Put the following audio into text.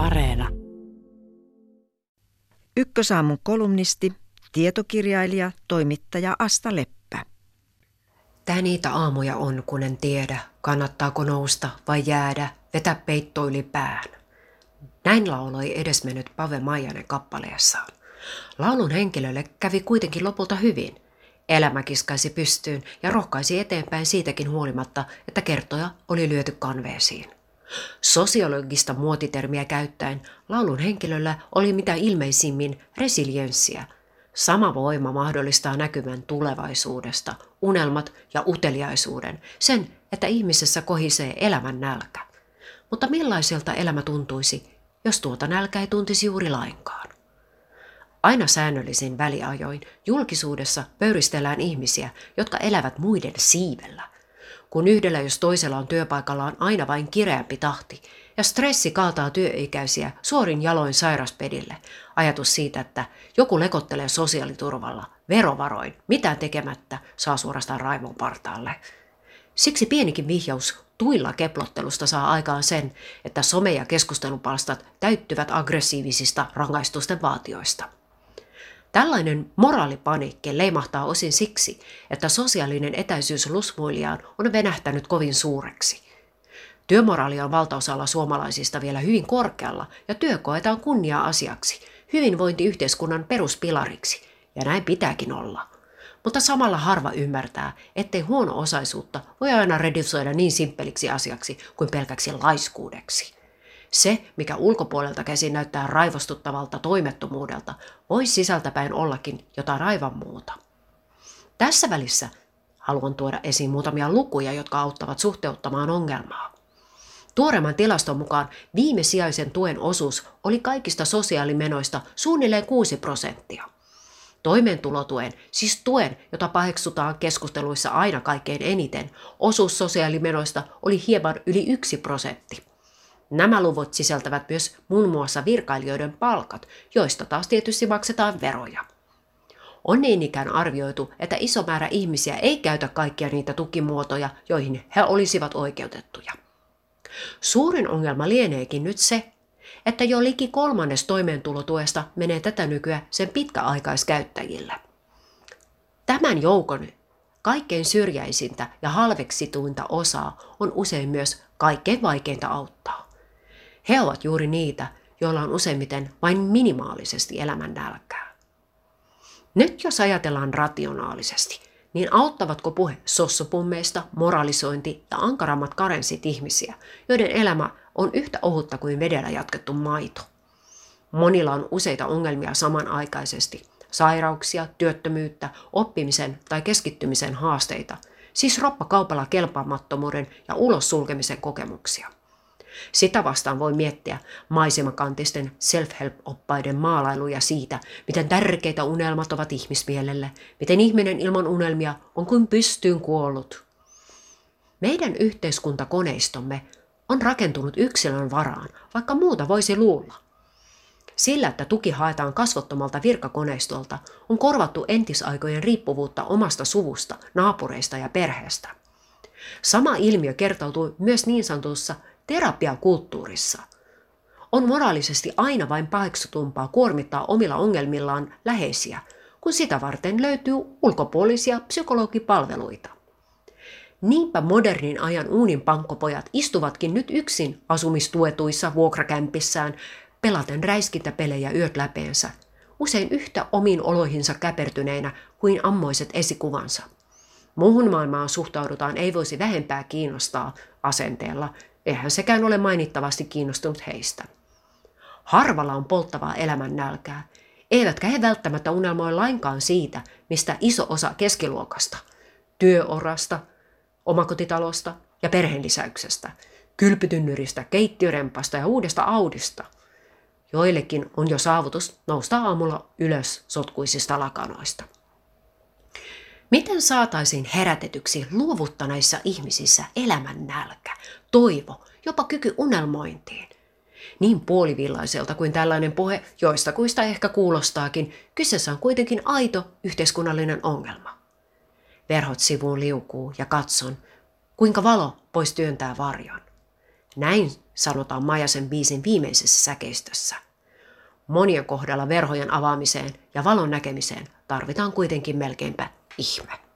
Areena. Ykkösaamun kolumnisti, tietokirjailija, toimittaja Asta Leppä. Tää niitä aamuja on, kun en tiedä, kannattaako nousta vai jäädä, vetä peitto yli pään. Näin lauloi edesmennyt Pave Maijanen kappaleessaan. Laulun henkilölle kävi kuitenkin lopulta hyvin. Elämä kiskaisi pystyyn ja rohkaisi eteenpäin siitäkin huolimatta, että kertoja oli lyöty kanveesiin. Sosiologista muotitermiä käyttäen laulun henkilöllä oli mitä ilmeisimmin resilienssiä. Sama voima mahdollistaa näkymän tulevaisuudesta, unelmat ja uteliaisuuden, sen, että ihmisessä kohisee elämän nälkä. Mutta millaiselta elämä tuntuisi, jos tuota nälkä ei tuntisi juuri lainkaan? Aina säännöllisin väliajoin julkisuudessa pöyristellään ihmisiä, jotka elävät muiden siivellä – kun yhdellä jos toisella on työpaikallaan aina vain kireämpi tahti, ja stressi kaataa työikäisiä suorin jaloin sairaspedille. Ajatus siitä, että joku lekottelee sosiaaliturvalla, verovaroin, mitään tekemättä, saa suorastaan raivon partaalle. Siksi pienikin vihjaus tuilla keplottelusta saa aikaan sen, että some- ja keskustelupalstat täyttyvät aggressiivisista rangaistusten vaatioista. Tällainen moraalipaniikki leimahtaa osin siksi, että sosiaalinen etäisyys lusmuilijaan on venähtänyt kovin suureksi. Työmoraali on valtaosalla suomalaisista vielä hyvin korkealla ja työ koetaan kunnia-asiaksi, hyvinvointiyhteiskunnan peruspilariksi, ja näin pitääkin olla. Mutta samalla harva ymmärtää, ettei huono-osaisuutta voi aina redusoida niin simppeliksi asiaksi kuin pelkäksi laiskuudeksi. Se, mikä ulkopuolelta käsin näyttää raivostuttavalta toimettomuudelta, voi sisältäpäin ollakin jotain aivan muuta. Tässä välissä haluan tuoda esiin muutamia lukuja, jotka auttavat suhteuttamaan ongelmaa. Tuoreemman tilaston mukaan viimesijaisen tuen osuus oli kaikista sosiaalimenoista suunnilleen 6 prosenttia. Toimeentulotuen, siis tuen, jota paheksutaan keskusteluissa aina kaikkein eniten, osuus sosiaalimenoista oli hieman yli 1 prosentti. Nämä luvut sisältävät myös muun muassa virkailijoiden palkat, joista taas tietysti maksetaan veroja. On niin ikään arvioitu, että iso määrä ihmisiä ei käytä kaikkia niitä tukimuotoja, joihin he olisivat oikeutettuja. Suurin ongelma lieneekin nyt se, että jo liki kolmannes toimeentulotuesta menee tätä nykyä sen pitkäaikaiskäyttäjille. Tämän joukon kaikkein syrjäisintä ja halveksituinta osaa on usein myös kaikkein vaikeinta auttaa. He ovat juuri niitä, joilla on useimmiten vain minimaalisesti elämän nälkää. Nyt jos ajatellaan rationaalisesti, niin auttavatko puhe sossupummeista, moralisointi ja ankarammat karensit ihmisiä, joiden elämä on yhtä ohutta kuin vedellä jatkettu maito? Monilla on useita ongelmia samanaikaisesti, sairauksia, työttömyyttä, oppimisen tai keskittymisen haasteita, siis roppakaupalla kelpaamattomuuden ja ulos sulkemisen kokemuksia – sitä vastaan voi miettiä maisemakantisten self-help-oppaiden maalailuja siitä, miten tärkeitä unelmat ovat ihmismielelle, miten ihminen ilman unelmia on kuin pystyyn kuollut. Meidän yhteiskuntakoneistomme on rakentunut yksilön varaan, vaikka muuta voisi luulla. Sillä, että tuki haetaan kasvottomalta virkakoneistolta, on korvattu entisaikojen riippuvuutta omasta suvusta, naapureista ja perheestä. Sama ilmiö kertautuu myös niin sanotussa terapiakulttuurissa on moraalisesti aina vain paheksutumpaa kuormittaa omilla ongelmillaan läheisiä, kun sitä varten löytyy ulkopuolisia psykologipalveluita. Niinpä modernin ajan uunin pankkopojat istuvatkin nyt yksin asumistuetuissa vuokrakämpissään pelaten räiskintäpelejä yöt läpeensä, usein yhtä omiin oloihinsa käpertyneinä kuin ammoiset esikuvansa. Muuhun maailmaan suhtaudutaan ei voisi vähempää kiinnostaa asenteella, eihän sekään ole mainittavasti kiinnostunut heistä. Harvalla on polttavaa elämän nälkää, eivätkä he välttämättä unelmoi lainkaan siitä, mistä iso osa keskiluokasta, työorasta, omakotitalosta ja perheenlisäyksestä, kylpytynnyristä, keittiörempasta ja uudesta Audista. Joillekin on jo saavutus nousta aamulla ylös sotkuisista lakanoista. Miten saataisiin herätetyksi luovuttaneissa ihmisissä elämän nälkä, toivo, jopa kyky unelmointiin? Niin puolivillaiselta kuin tällainen puhe joista kuista ehkä kuulostaakin, kyseessä on kuitenkin aito yhteiskunnallinen ongelma. Verhot sivuun liukuu ja katson, kuinka valo voisi työntää varjon. Näin sanotaan Majasen biisin viimeisessä säkeistössä. Monien kohdalla verhojen avaamiseen ja valon näkemiseen tarvitaan kuitenkin melkeinpä ich meine.